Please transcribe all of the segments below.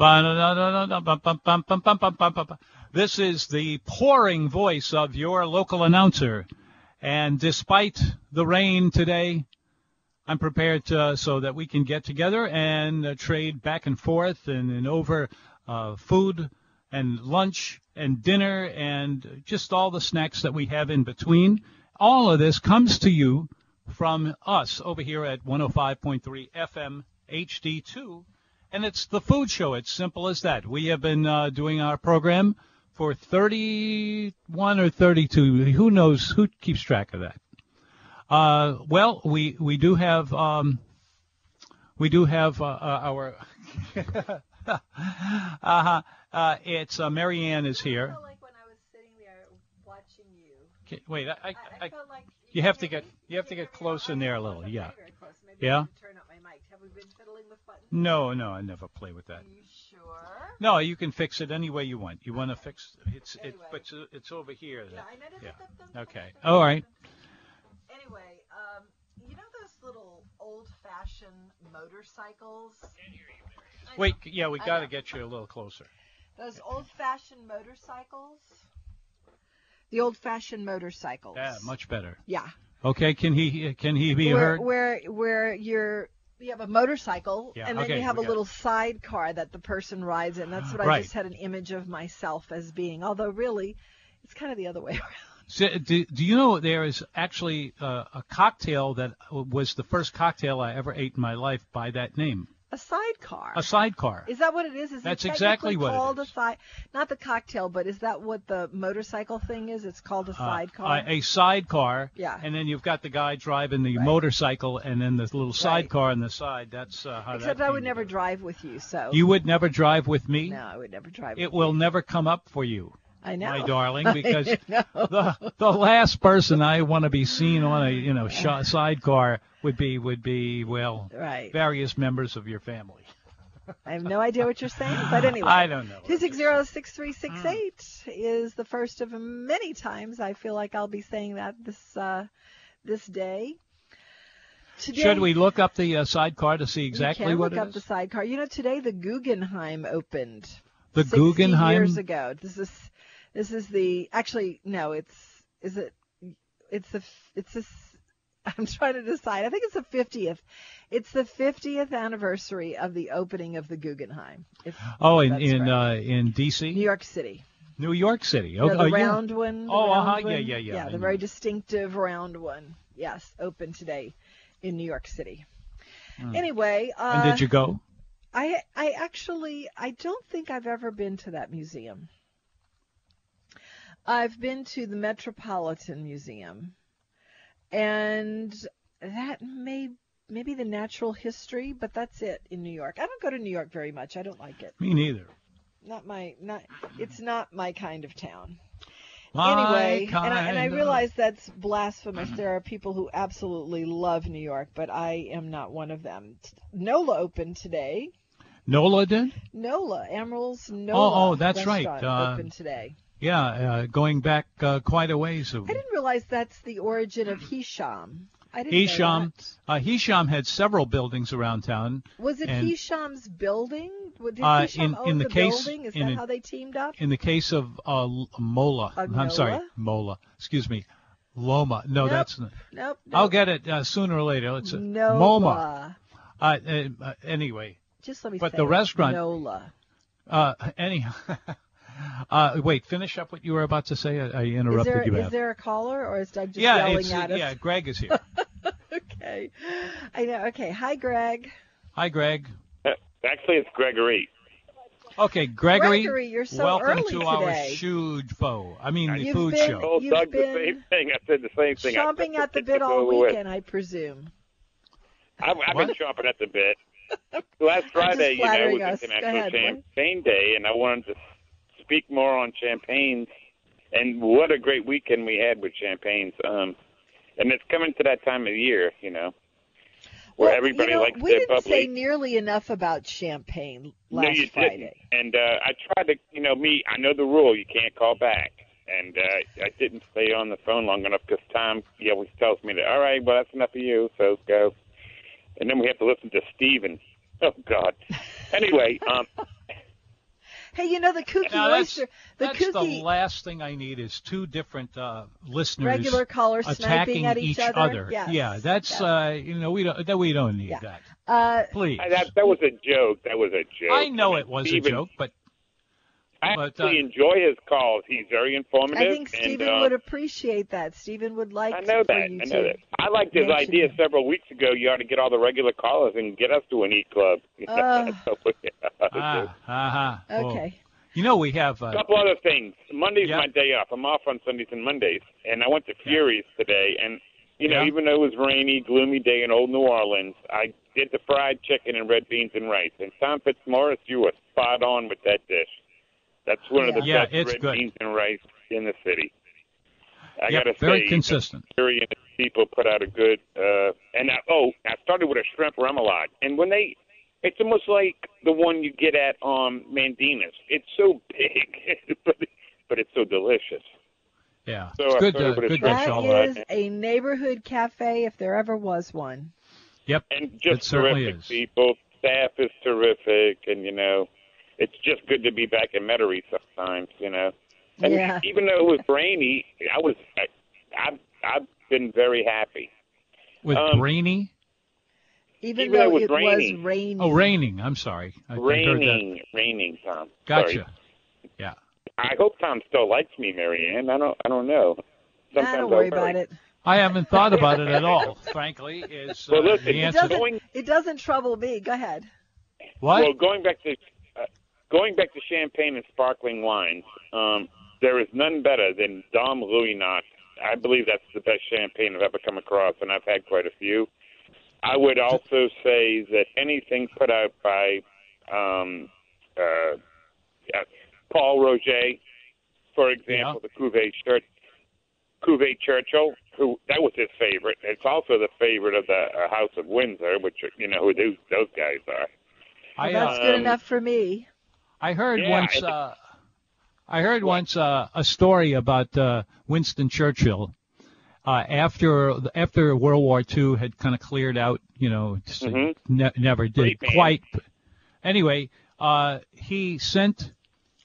This is the pouring voice of your local announcer. And despite the rain today, I'm prepared to, so that we can get together and uh, trade back and forth and, and over uh, food and lunch and dinner and just all the snacks that we have in between. All of this comes to you from us over here at 105.3 FM HD2 and it's the food show. It's simple as that. We have been uh, doing our program for 31 or 32. Who knows? Who keeps track of that? Uh, well, we we do have um, we do have uh, uh our. uh-huh. Uh, it's uh, Marianne is here. Okay, wait, I, I, I, I like you have to get you have to get close in there a little. Yeah. Yeah. No, no, I never play with that. Are you sure? No, you can fix it any way you want. You want to fix it's anyway. it, but it's, it's over here. Yeah, I know. Yeah. Okay. All right. Anyway, um, you know those little old-fashioned motorcycles? Wait, yeah, we got to get you a little closer. Those old-fashioned motorcycles. The old-fashioned motorcycles. Yeah, much better. Yeah. Okay, can he can he be where, heard? Where where you're you have a motorcycle Yeah, and then okay, you have a little sidecar that the person rides in. That's what I Right. just had an image of myself as being. Although really, it's kind of the other way around. So, do, do you know there is actually uh, a cocktail that was the first cocktail I ever ate in my life by that name? A sidecar. A sidecar. Is that what it is? Is That's it exactly what it called is. a side? Not the cocktail, but is that what the motorcycle thing is? It's called a Uh, sidecar. a sidecar. Yeah. And then you've got the guy driving the Right. motorcycle, and then the little sidecar on the side. That's uh, how Except that I would never together. drive with you, so. You would never drive with me. No, I would never drive. It will you. never come up for you, I know. my darling, because the the last person I want to be seen on a you know sidecar would be would be well Right. various members of your family. I have no idea what you're saying, but anyway. I don't know. Two six zero six three six eight is the first of many times I feel like I'll be saying that this uh, this day. Today, Should we look up the uh, sidecar to see you exactly can what look it up is? the sidecar. You know, today the Guggenheim opened. The 60 Guggenheim? years ago. This is this is the actually no, it's is it it's the it's this I'm trying to decide. I think it's the 50th. It's the 50th anniversary of the opening of the Guggenheim. If oh, in in right. uh, in D.C. New York City. New York City. You Okay, the oh, yeah. round one. the Oh, round uh-huh, yeah, one? yeah, yeah, Yeah, I the very distinctive round one. Yes, open today in New York City. Anyway, uh, Hmm. And did you go? I I actually I don't think I've ever been to that museum. I've been to the Metropolitan Museum, and that may maybe the natural history, but that's it in New York. I don't go to New York very much. I don't like it. Me neither. Not my not. It's not my kind of town. My anyway, and I, and I realize that's blasphemous. There are people who absolutely love New York, but I am not one of them. NOLA opened today. Nola did. NOLA, Emeril's NOLA. oh, that's right. Uh, opened today. Yeah, uh, going back uh, quite a ways. Of, I didn't realize that's the origin of Hicham. I didn't Hicham, uh, Hicham had several buildings around town. Was it and- Hicham's building? Did Uh, Hicham in- own in the the case- building? Is in that a- how they teamed up? In the case of uh, Mola, Of I'm sorry, Mola. Excuse me, Loma. No, Nope. that's not. Nope. I'll get it uh, sooner or later. It's Nola. MoMA. Uh, uh, uh, anyway, Just let me But say the it. restaurant- Nola. uh, anyhow. uh, wait, finish up what you were about to say. I, I Is interrupted there you. is Beth. there a caller or is Doug just yeah, yelling it's, at us? yeah. Greg is here. Okay. I know. Okay. Hi, Greg. Hi, Greg. Actually, it's Gregory. Okay, Gregory. Gregory, you're so welcome early to our today. huge bow. I mean, the You've food been- show. told You've Doug been the same thing. I said the same thing. I Chomping said at the to bit all weekend, I presume. I've, I've been What? chomping at the bit. Last Friday, you know, flattering was us. Go International ahead, boy. Champagne Day, and I wanted to speak more on champagnes. And what a great weekend we had with champagnes. Um, and it's coming to that time of year, you know, where Well, everybody you know, likes we their didn't say nearly enough about champagne last no, you Friday. didn't. And uh, I tried to, you know, me. I know the rule. You can't call back. And uh, I didn't stay on the phone long enough because Tom, he always tells me that. All right, well, that's enough of you. So go. And then we have to listen to Steven. Oh God. Anyway, um, Hey, you know the kooky Now, that's, oyster, the that's kooky the last thing I need is two different uh, listeners regular callers attacking sniping at each, other. Yes. Yeah, that's yes. uh, you know we don't that we don't need Yeah. that. Uh, Please. I- that that was a joke. That was a joke. I know mean, it was Steven, a joke, but I but, actually uh, enjoy his calls. He's very informative. I think and, Stephen uh, would appreciate that. Stephen would like I know that. I know that. I liked his idea him. several weeks ago. You ought to get all the regular callers and get us to an e club. Uh. ah, ah, ah. Okay. You know we have A uh, couple other things. Monday's Yeah. my day off. I'm off on Sundays and Mondays, and I went to Fury's today. And you know, Yeah. even though it was rainy, gloomy day in Old New Orleans, I did the fried chicken and red beans and rice. And Tom Fitzmorris, you were spot on with that dish. That's one of the Yeah, best it's red good. beans and rice in the city. I Yep, gotta very say, consistent. Fury and people put out a good. uh And I, oh, I started with a shrimp remoulade, and when they it's almost like the one you get at um Mandina's. It's so big, but but it's so delicious. yeah. So it's good started uh, a good shrimp dish That all remoulade. right. a neighborhood cafe if there ever was one. Yep. And It just certainly terrific is. people. Staff is terrific, and you know, it's just good to be back in Metairie sometimes. You know, and Yeah. even though it was rainy, I was I, I've I've been very happy. With Um, rainy. Even, Even though though it was it raining. was raining. Oh, raining. I'm sorry. I, I heard that. Raining, raining, Tom. Gotcha. Sorry. Yeah. I hope Tom still likes me, Marianne. I don't. I don't know. Nah, Sometimes don't worry I about it. I haven't thought about it at all. Frankly, is uh, Well, listen, the It answer. doesn't, it doesn't trouble me. Go ahead. What? Well, going back to going back to champagne and sparkling wines, um, there is none better than Dom Ruinart. I believe that's the best champagne I've ever come across, and I've had quite a few. I would also say that anything put out by um, uh, yeah, Pol Roger, for example, the Cuvée Church, Cuvée Churchill, who that was his favorite. It's also the favorite of the uh, House of Windsor, which you know who those, those guys are. I, Well, that's uh, good um, enough for me. I heard Yeah, once. I- Uh, I heard once uh, a story about uh, Winston Churchill. Uh, after after World War II had kind of cleared out, you know, Mhm. ne- never did quite. Anyway, uh, he sent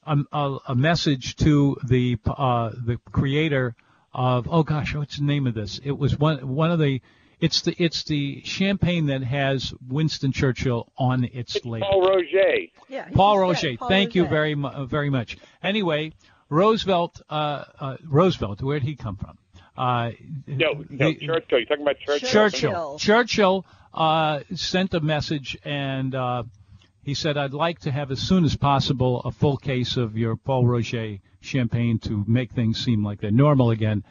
a, a, a message to the uh, the creator of oh gosh, what's the name of this? It was one one of the it's the it's the champagne that has Winston Churchill on its label. Pol Roger. Yeah. Paul just Roger, Paul thank you very mu- uh, very much. Anyway, Roosevelt, uh, uh, Roosevelt, where'd he come from? Uh, No, no, the- Churchill. You're talking about Churchill. Churchill. Churchill uh, sent a message and uh, he said, "I'd like to have as soon as possible a full case of your Pol Roger champagne to make things seem like they're normal again."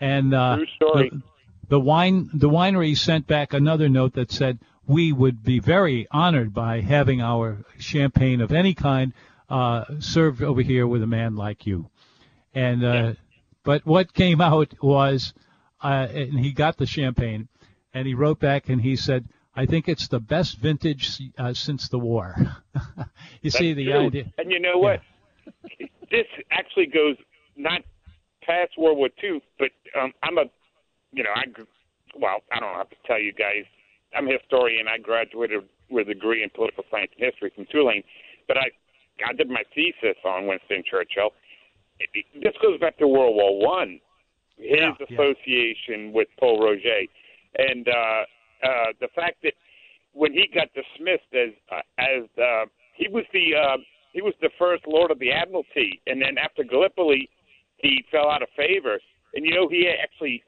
And uh, True story. The, the wine the winery sent back another note that said, "We would be very honored by having our champagne of any kind uh, served over here with a man like you." And uh, but what came out was, uh, and he got the champagne, and he wrote back and he said, "I think it's the best vintage uh, since the war." you see the true. idea? And you know what? this actually goes not past World War II, but um, I'm a, you know, I, well, I don't have to tell you guys, I'm a historian. I graduated with a degree in political science and history from Tulane, but I, I did my thesis on Winston Churchill. It, this goes back to World War One, his Yeah, yeah. association with Pol Roger, and uh, uh, the fact that when he got dismissed as uh, as uh, he was the uh, he was the first Lord of the Admiralty, and then after Gallipoli, he fell out of favor. And you know, he actually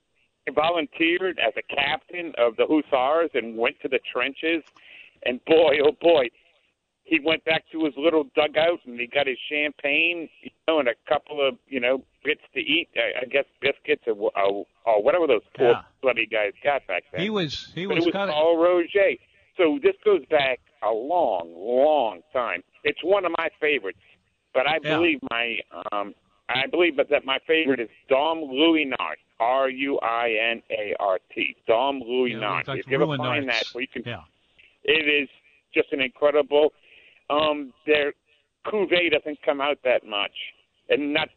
volunteered as a captain of the Hussars and went to the trenches. And boy, oh boy, he went back to his little dugout and he got his champagne, you know, and a couple of you know bits to eat. I, I guess biscuits or, or, or whatever those poor Yeah. bloody guys got back then He was he but was it was kind of Pol Roger. So this goes back a long, long time. It's one of my favorites, but I Yeah. believe my um, I believe but that my favorite is Dom Ruinart, R U I N A R T, Dom Ruinart. like if you ever find that, well, you can. yeah. It is just an incredible. Um, their cuvee doesn't come out that much, and not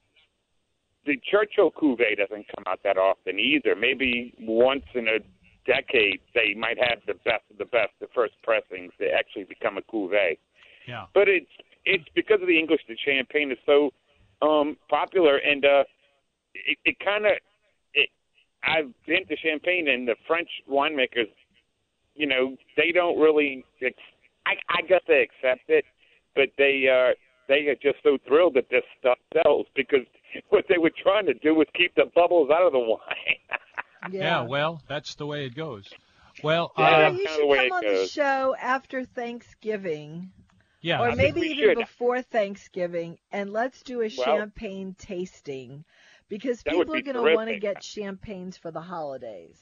the Churchill cuvee doesn't come out that often either. Maybe once in a decade they might have the best of the best, the first pressings that actually become a cuvee. Yeah. But it's it's because of the English The champagne is so um, popular, and uh, it, it kind of. It, I've been to Champagne, and the French winemakers, you know, they don't really. Ex- I, I guess they accept it, but they uh, they are just so thrilled that this stuff sells because what they were trying to do was keep the bubbles out of the wine. Yeah, well, that's the way it goes. Well, Yeah, uh, Well, that's you the should way come it on the goes. show after Thanksgiving, yeah, or I maybe even should. before Thanksgiving, and let's do a Well- champagne tasting because That would people are going to want to get champagnes for the holidays.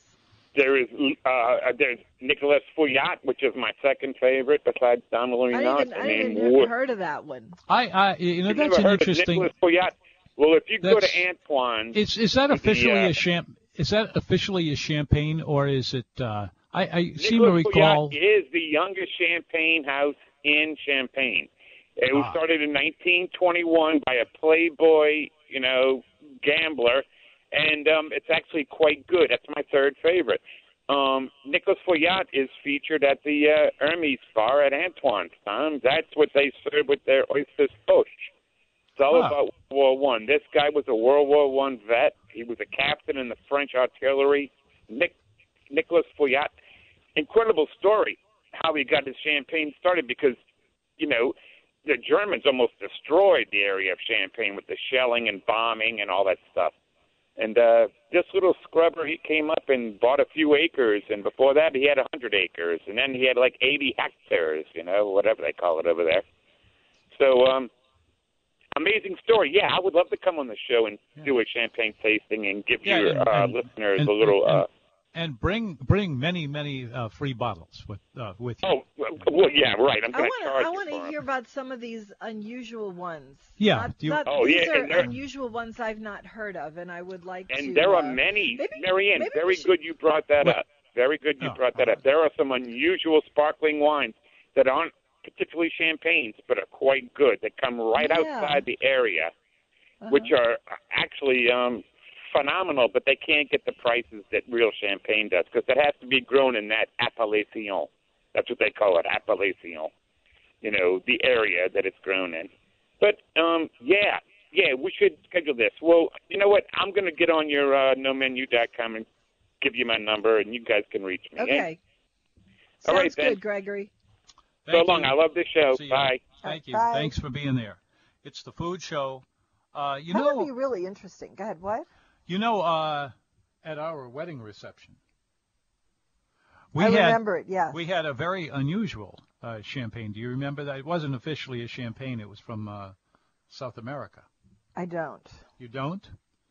there is uh, there's Nicolas Feuillatte, which is my second favorite besides Dom I Ruinart. didn't, I didn't even Wo- never heard of that one. I, I you know You've that's an interesting. of Nicolas Feuillatte? Well, if you go to Antoine, Is is that the, officially uh, a champ? Is that officially a champagne, or is it? Uh, I, I seem to Nicolas recall. Feuillatte is the youngest champagne house in Champagne. It was Ah. started in 1921 by a playboy, you know, gambler, and um, it's actually quite good. That's my third favorite. Um, Nicolas Feuillatte is featured at the uh, Hermes Bar at Antoine's. Um, that's what they serve with their oysters Foch. It's all Huh. about World War One. This guy was a World War One vet. He was a captain in the French artillery. Nick Nicolas Feuillatte. Incredible story how he got his champagne started because, you know, the Germans almost destroyed the area of Champagne with the shelling and bombing and all that stuff. And uh, this little scrubber, he came up and bought a few acres, and before that, he had a hundred acres, and then he had like 80 hectares, you know, whatever they call it over there. So, um, amazing story. Yeah, I would love to come on the show and do a champagne tasting and give Yeah, your and- uh, and- listeners and- a little. and- uh, and bring bring many many uh, free bottles with uh, with you. oh, well, yeah, right. I'm I going want to to charge I want to hear about some of these unusual ones. Yeah, Not, do you- not- Oh, these yeah, are there- unusual ones I've not heard of, and I would like to. And there are uh, many, maybe- Marianne, maybe we very should- good you brought that What? up. Very good you Oh, brought that all up. There are some unusual sparkling wines that aren't particularly champagnes, but are quite good, that come right Yeah. outside the area, uh-huh. which are actually um, phenomenal, but they can't get the prices that real champagne does because it has to be grown in that appellation. That's what they call it, appellation. You know, the area that it's grown in. But um, yeah, yeah, we should schedule this. Well, you know what? I'm going to get on your uh, nomenu.com and give you my number, and you guys can reach me. eh? Okay. All Sounds right, then. good, Gregory. So Thank long. you. I love this show. Bye. Thank you. Bye. Thanks for being there. It's the food show. Uh, you that know, would be really interesting. Go ahead. What? You know, uh, at our wedding reception, we I had, remember it. Yes, we had a very unusual uh, champagne. Do you remember that? It wasn't officially a champagne. It was from uh, South America. I don't. You don't?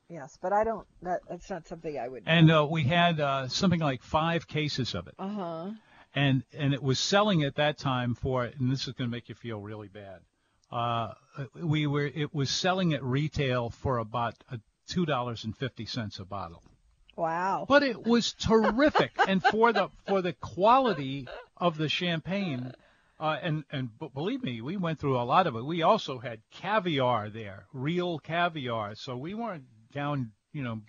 Yes, but I don't. That, that's not something I would. And uh, we had uh, something like five cases of it. Uh huh. And and it was selling at that time for, and this is going to make you feel really bad. Uh, we were it was selling at retail for about a $2.50 a bottle. Wow. But it was terrific. and for the for the quality of the champagne, uh, and and b- believe me, we went through a lot of it. We also had caviar there, real caviar. So we weren't down, you know,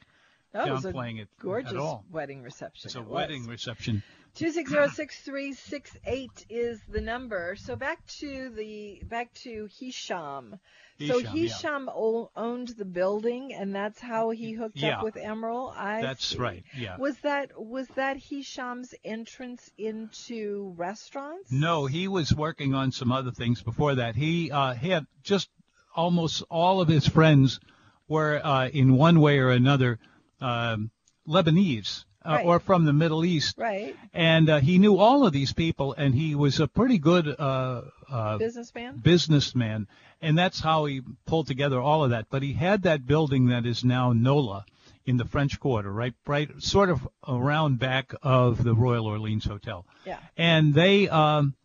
that downplaying it gorgeous at all. wedding reception. It's a it wedding reception. 2606368 is the number. So back to the back to Hicham. so Hicham, yeah. O- owned the building, and that's how he hooked Yeah. up with Emeril. I That's see. right. Yeah. Was that was that Hicham's entrance into restaurants? No, he was working on some other things before that. He uh, had just almost all of his friends were uh, in one way or another um, Lebanese uh, Right. or from the Middle East. Right. And uh, he knew all of these people, and he was a pretty good uh, uh, Businessman. businessman, and that's how he pulled together all of that. But he had that building that is now NOLA in the French Quarter, right, right, sort of around back of the Royal Orleans Hotel. Yeah. And they, um,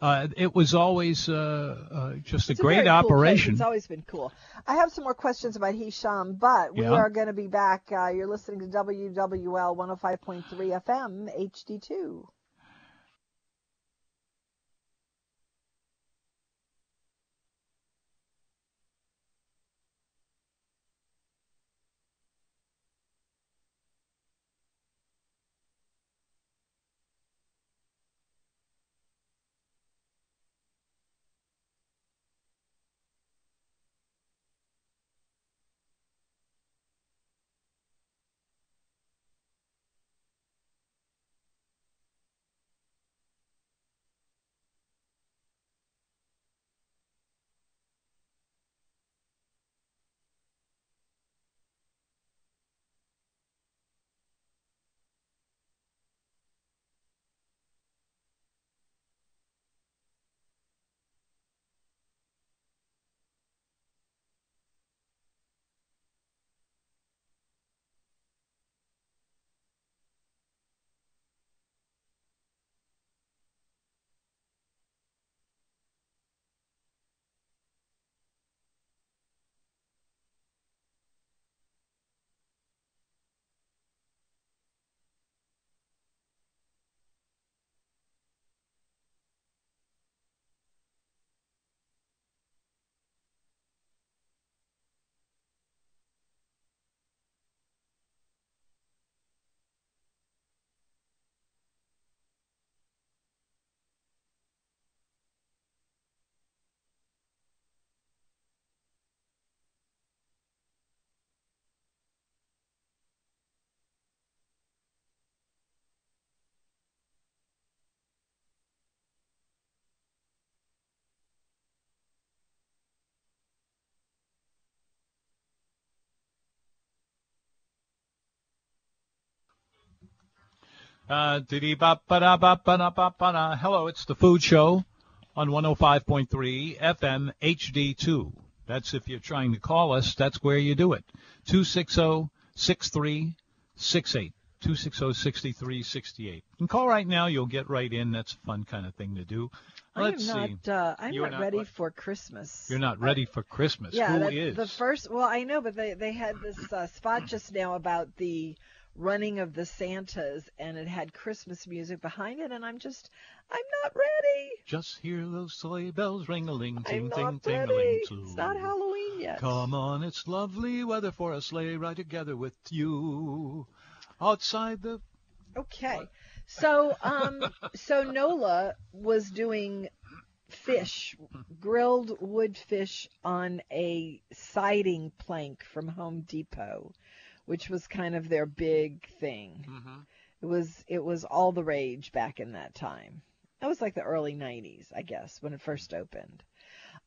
uh, it was always uh, uh, just a It's a great cool operation. It's always been cool. I have some more questions about Hicham, but we Yeah. are going to be back. Uh, you're listening to WWL 105.3 FM HD2. Uh. Hello, it's the Food Show on 105.3 FM HD2. That's if you're trying to call us, that's where you do it. 260-6368. 260-6368. You can call right now, you'll get right in. That's a fun kind of thing to do. Let's I am see. not. Uh, I'm not ready for Christmas. You're not ready for Christmas. Yeah, Who that- is? the first. Well, I know, but they they had this uh, spot just now about the running of the Santas, and it had Christmas music behind it, and I'm just, I'm not ready. Just hear those sleigh bells ring-a-ling, I'm ting, ting, not ting-a-ling, ready. too. It's not Halloween yet. Come on, it's lovely weather for a sleigh ride together with you. Outside the Okay. So um so Nola was doing fish, grilled wood fish on a siding plank from Home Depot, which was kind of their big thing. It was it was all the rage back in that time. That was like the early 90s, I guess, when it first opened.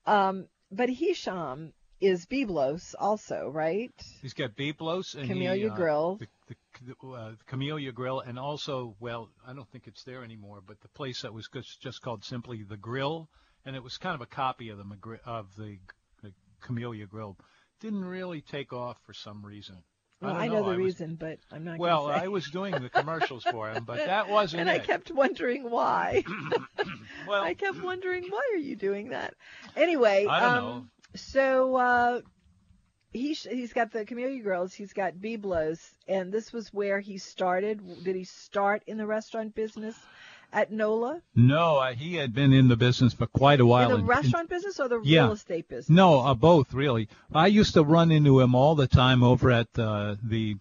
Um but Hicham is Byblos also, right? He's got Byblos and Camellia he, uh, Grill. The, the, uh, Camellia Grill, and also, well, I don't think it's there anymore, but the place that was just, called simply the Grill, and it was kind of a copy of the of the, the Camellia Grill. Didn't really take off for some reason. Well, don't I know, the was- reason, but I'm not well, say. I was doing the commercials for him, but that wasn't and I it. kept wondering why. well, I kept wondering why are you doing that? Anyway, I don't um, know. so uh, he sh- he's got the Camellia Grills, he's got Byblos, and this was where he started. Did he start in the restaurant business At NOLA? No, uh, he had been in the business for quite a while. In the And- restaurant business or the Yeah. real estate business? No, uh, both really. I used to run into him all the time over at uh, the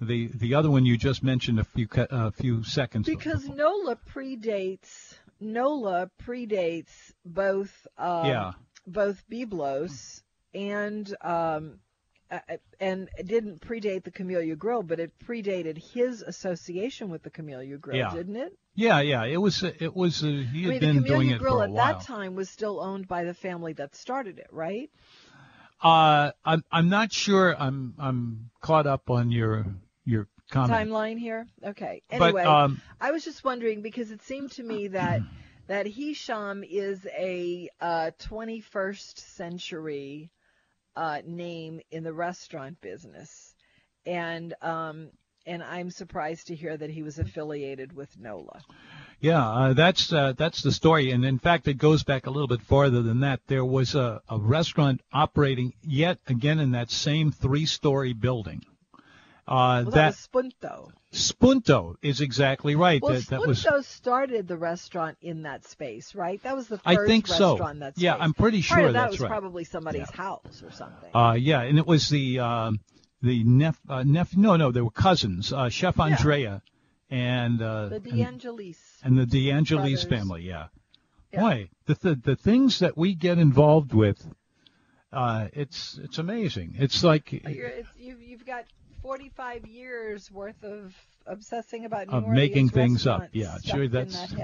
the the other one you just mentioned a few a few seconds. Because before. NOLA predates NOLA predates both um, Yeah. both Byblos and um, uh, and it didn't predate the Camellia Grill, but it predated his association with the Camellia Grill, Yeah. didn't it? Yeah, yeah, it was it was uh, he I had mean, the been doing it Grill for a at while. that time was still owned by the family that started it, right? Uh, I'm I'm not sure. I'm I'm caught up on your your comment. Timeline here. Okay. But, Anyway, um, I was just wondering because it seemed to me that that Hicham is a uh, 21st century uh, name in the restaurant business, and um, and I'm surprised to hear that he was affiliated with NOLA. Yeah, uh, that's uh, that's the story, and in fact, it goes back a little bit farther than that. There was a, a restaurant operating yet again in that same three-story building. Uh, Well, that, that was Spunto. Spunto is exactly right. Well, that, that was Spunto started the restaurant in that space, right? That was the first I think so. restaurant in that space. Yeah, I'm pretty Part sure of that that's was right. probably somebody's house or something. Uh, yeah, and it was the um, the nep uh, no no they were cousins, uh, Chef Andrea and uh, the and, DeAngelis. and the DeAngelis brothers. family. Yeah. Yeah. Boy, the, the the things that we get involved with, uh, it's it's amazing. It's like it's, you've, you've got 45 years worth of obsessing about New of Orleans making things up. Yeah, sure. in That's.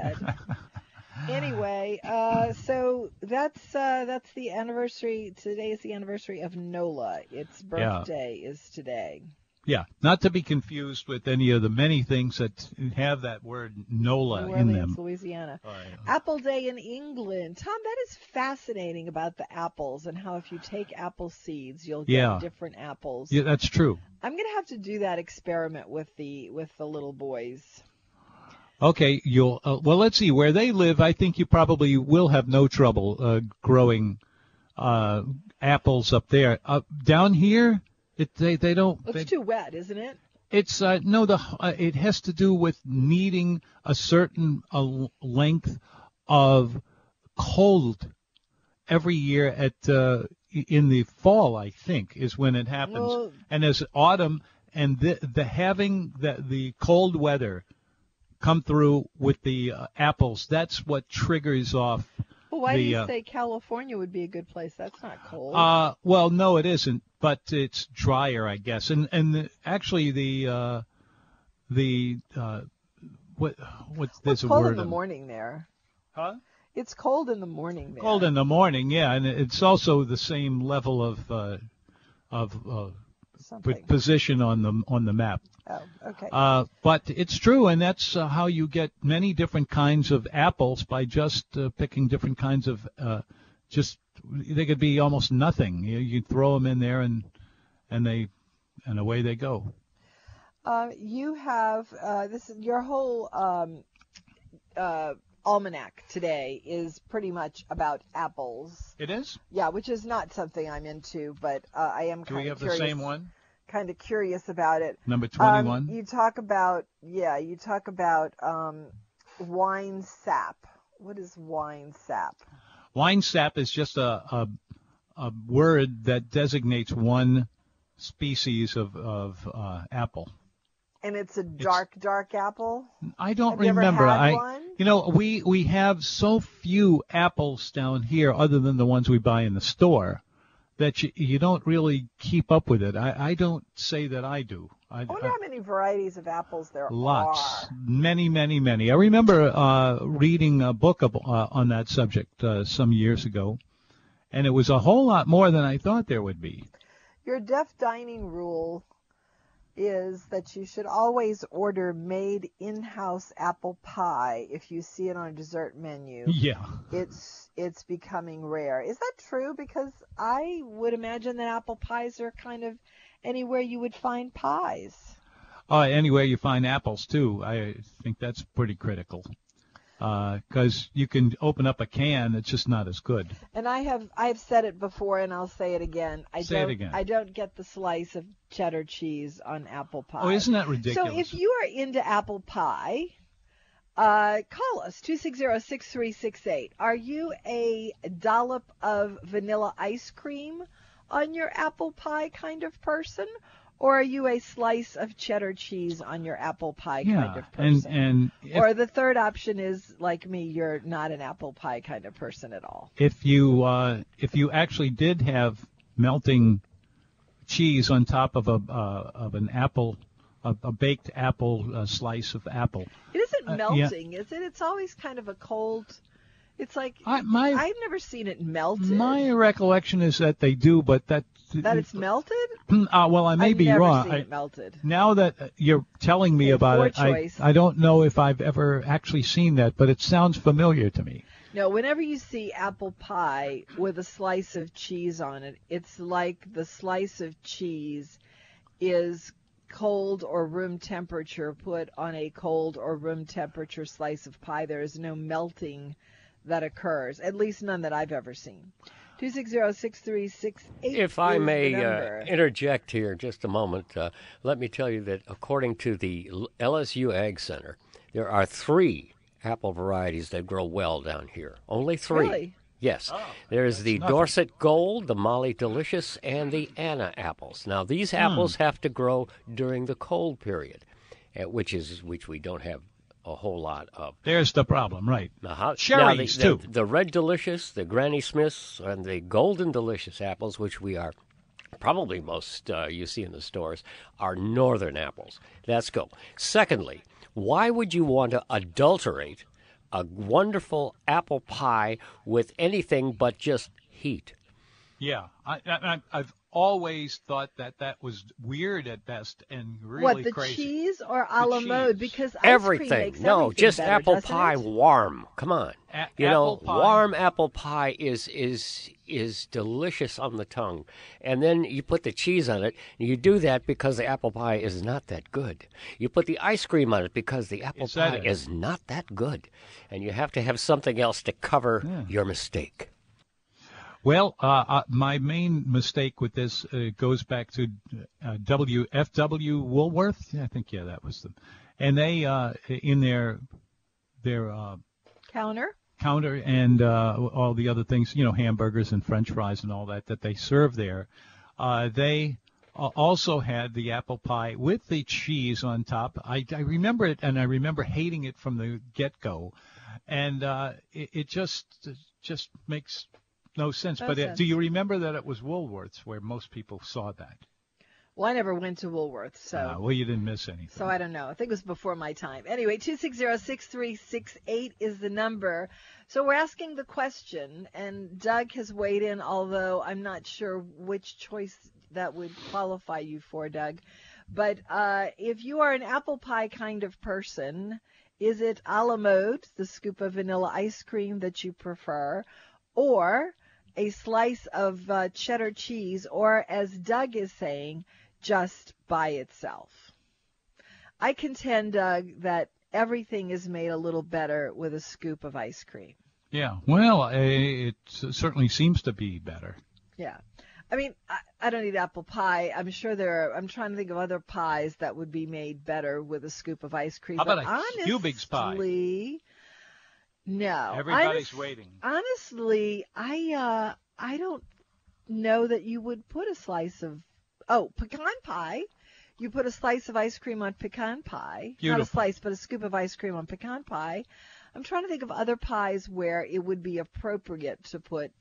anyway, uh, so that's uh, that's the anniversary. Today is the anniversary of Nola. Its Yeah. birthday is today. yeah, not to be confused with any of the many things that have that word NOLA New in them. Louisiana. Uh, Apple Day in England. Tom, that is fascinating about the apples and how if you take apple seeds, you'll get Yeah. different apples. yeah, that's true. I'm gonna have to do that experiment with the with the little boys. Okay, you'll uh, well. Let's see where they live. I think you probably will have no trouble uh, growing uh, apples up there. Up down here, it, they they don't. It's they- too wet, isn't it? It's uh, no, the uh, it has to do with needing a certain uh, length of cold every year at uh, in the fall. I think is when it happens, Well- and as autumn and the the having the the cold weather come through with the uh, apples. That's what triggers off. Well, why do you uh, say California would be a good place? That's not cold. Uh, well, no, it isn't, but it's drier, I guess. And and the, actually, the uh, the uh, what what it's there's a cold word in the morning there. Huh? It's cold in the morning there. Cold in the morning, yeah, and it's also the same level of uh, of uh, Something. position on the on the map. Oh, okay. Uh, but it's true, and that's uh, how you get many different kinds of apples by just uh, picking different kinds of. Uh, just they could be almost nothing. You, you throw them in there, and and they and away they go. Um, you have uh, this. Your whole um, uh, almanac today is pretty much about apples. It is. Yeah, which is not something I'm into, but uh, I am Do kind we of have curious. the same one? Kind of curious about it. Number Um, twenty-one. you talk about yeah, you talk about um, wine sap. What is wine sap? Wine sap is just a, a a word that designates one species of of uh, apple. And it's a dark, dark apple. I don't Have you remember. had I one? you know we we have so few apples down here, other than the ones we buy in the store, that you you don't really keep up with it. I I don't say that I do. I, I wonder I- how many varieties of apples there Lots, are. Lots, many, many, many. I remember uh, reading a book of, uh, on that subject uh, some years ago, and it was a whole lot more than I thought there would be. Your deaf dining rule is that you should always order made in-house apple pie if you see it on a dessert menu. Yeah. It's it's becoming rare. Is that true? Because I would imagine that apple pies are kind of anywhere you would find pies. Uh, anywhere you find apples too, I think that's pretty critical. Because you can open up a can, it's just not as good. And I have I've said it before and I'll say it again. I Say it don't again. I don't get the slice of cheddar cheese on apple pie. Oh, isn't that ridiculous? So if you are into apple pie, Uh, call us 260-6368. Are you a dollop of vanilla ice cream on your apple pie kind of person, or are you a slice of cheddar cheese on your apple pie yeah, kind of and person? and if, or the third option is like me, you're not an apple pie kind of person at all. if you uh, if you actually did have melting cheese on top of a uh, of an apple, a, a baked apple uh, slice of apple. It isn't Uh, yeah. melting, is it? It's always kind of a cold. It's like I, my I've never seen it melted. my recollection is that they do, but that that it's melted. uh, well, I may I've be wrong. I- it melted. now that uh, you're telling me Okay, about it, I. I don't know if I've ever actually seen that, but it sounds familiar to me. No, whenever you see apple pie with a slice of cheese on it, it's like the slice of cheese is cold or room temperature put on a cold or room temperature slice of pie. There is no melting that occurs, at least none that I've ever seen. 260-6368 If I may uh, interject here just a moment, uh, let me tell you that according to the LSU Ag Center, there are three apple varieties that grow well down here. Only three. Really? Yes. There's the nothing. Dorset Gold, the Molly Delicious, and the Anna apples. Now, these apples have to grow during the cold period, uh, which is which we don't have a whole lot of. There's the problem, right? Now, how, Cherries, now the, too. The, Red Delicious, the Granny Smiths, and the Golden Delicious apples, which we are probably most uh, you see in the stores, are northern apples. Let's go. Secondly, why would you want to adulterate a wonderful apple pie with anything but just heat? Yeah, I, I, I've always thought that that was weird at best and really what the crazy. cheese or a la cheese. mode? Because ice everything. cream makes no, everything just better, apple pie it? warm. Come on. A- you know, pie. warm apple pie is is is delicious on the tongue. And then you put the cheese on it. And you do that because the apple pie is not that good. You put the ice cream on it because the apple Is pie it? is not that good. And you have to have something else to cover your mistake. Well, uh, uh, my main mistake with this uh, goes back to uh, WFW Woolworth. Yeah, I think yeah, that was them. And they uh, in their their uh, Counter. counter and uh, all the other things, you know, hamburgers and French fries and all that that they serve there. Uh, they also had the apple pie with the cheese on top. I, I remember it, and I remember hating it from the get-go, and uh, it, it just just makes no sense. No but sense. It, do you remember that it was Woolworths where most people saw that? Well, I never went to Woolworth, so. Uh, well, you didn't miss anything. So I don't know. I think it was before my time. Anyway, 260-6368 is the number. So we're asking the question, and Doug has weighed in, although I'm not sure which choice that would qualify you for, Doug. But uh, if you are an apple pie kind of person, is it a la mode, the scoop of vanilla ice cream that you prefer, or a slice of uh, cheddar cheese, or as Doug is saying, just by itself? I contend, Doug, that everything is made a little better with a scoop of ice cream. Yeah. Well, uh, it certainly seems to be better. Yeah. I mean, I, I don't eat apple pie. I'm sure there are, I'm trying to think of other pies that would be made better with a scoop of ice cream. How about but a Cubig's pie? No. Everybody's Honest- waiting. Honestly, I uh I don't know that you would put a slice of oh pecan pie. You put a slice of ice cream on pecan pie. Not a slice, but a scoop of ice cream on pecan pie. I'm trying to think of other pies where it would be appropriate to put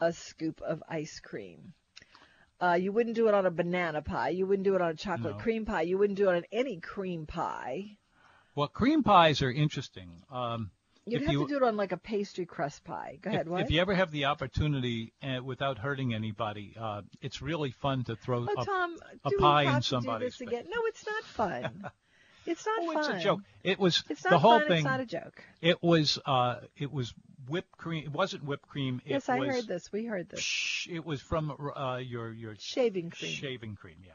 a scoop of ice cream. Uh, you wouldn't do it on a banana pie. You wouldn't do it on a chocolate No. cream pie. You wouldn't do it on any cream pie. Well, cream pies are interesting. Um, You'd have you, to do it on like a pastry crust pie. Go ahead, if, if you ever have the opportunity uh, without hurting anybody, uh, it's really fun to throw Oh, a, Tom, a pie in have to do somebody's this again? No, it's not fun. It's not Oh, fun. it's a joke. It was It's not the whole fun. thing. It's not a joke. It was uh, it was whipped cream. It wasn't whipped cream. It yes, I was, heard this. We heard this. Psh, it was from uh, your your Shaving cream. shaving cream. Yeah.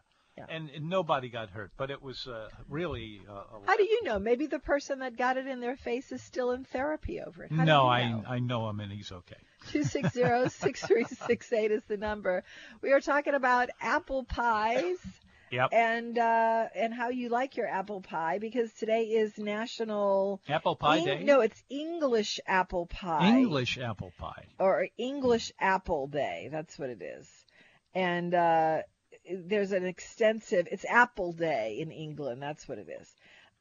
Yeah. And, and nobody got hurt, but it was uh, really. Uh, How do you know? Maybe the person that got it in their face is still in therapy over it. How no, I you know? I know him and he's okay. 260-6368 is the number. We are talking about apple pies Yep. and uh, and how you like your apple pie because today is National Apple Pie Eng- Day. No, it's English apple pie. English apple pie. or English Apple Day. That's what it is. And uh, there's an extensive. It's Apple Day in England. That's what it is.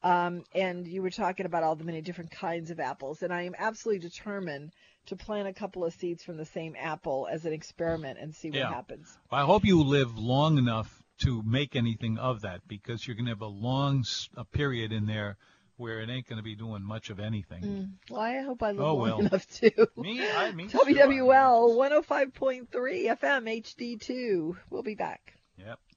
Um, and you were talking about all the many different kinds of apples, and I am absolutely determined to plant a couple of seeds from the same apple as an experiment and see what Yeah. happens. I hope you live long enough to make anything of that because you're going to have a long a period in there where it ain't going to be doing much of anything. Well, I hope I live Oh, long well. enough to. Me, I mean, WWL 105.3 FM HD2. We'll be back. Yep.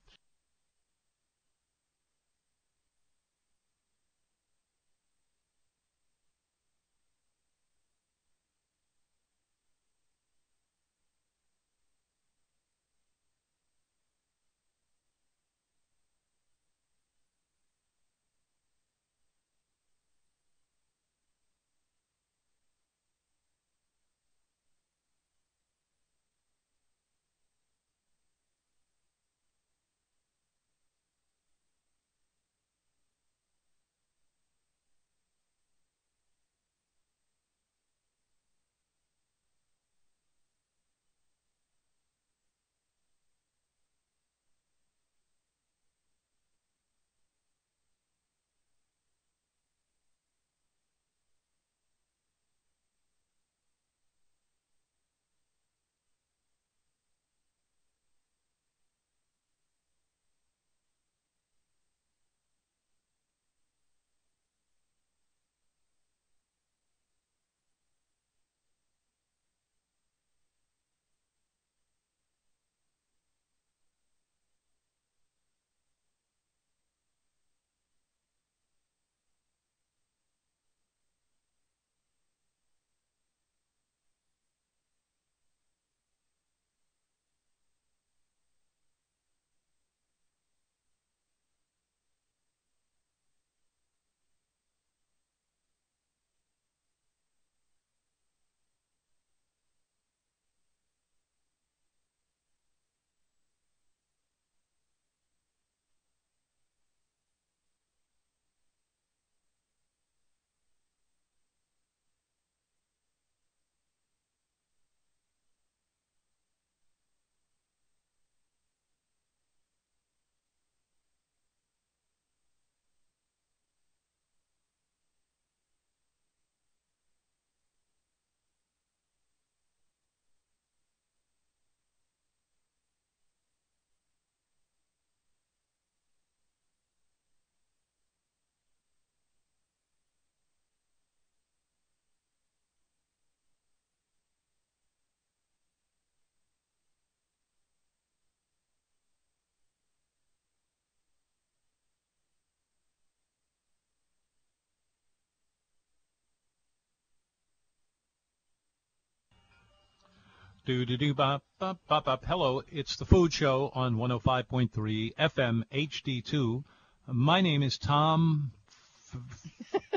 Do do do bop bop bop bop. Hello, it's the Food Show on 105.3 FM HD2. My name is Tom.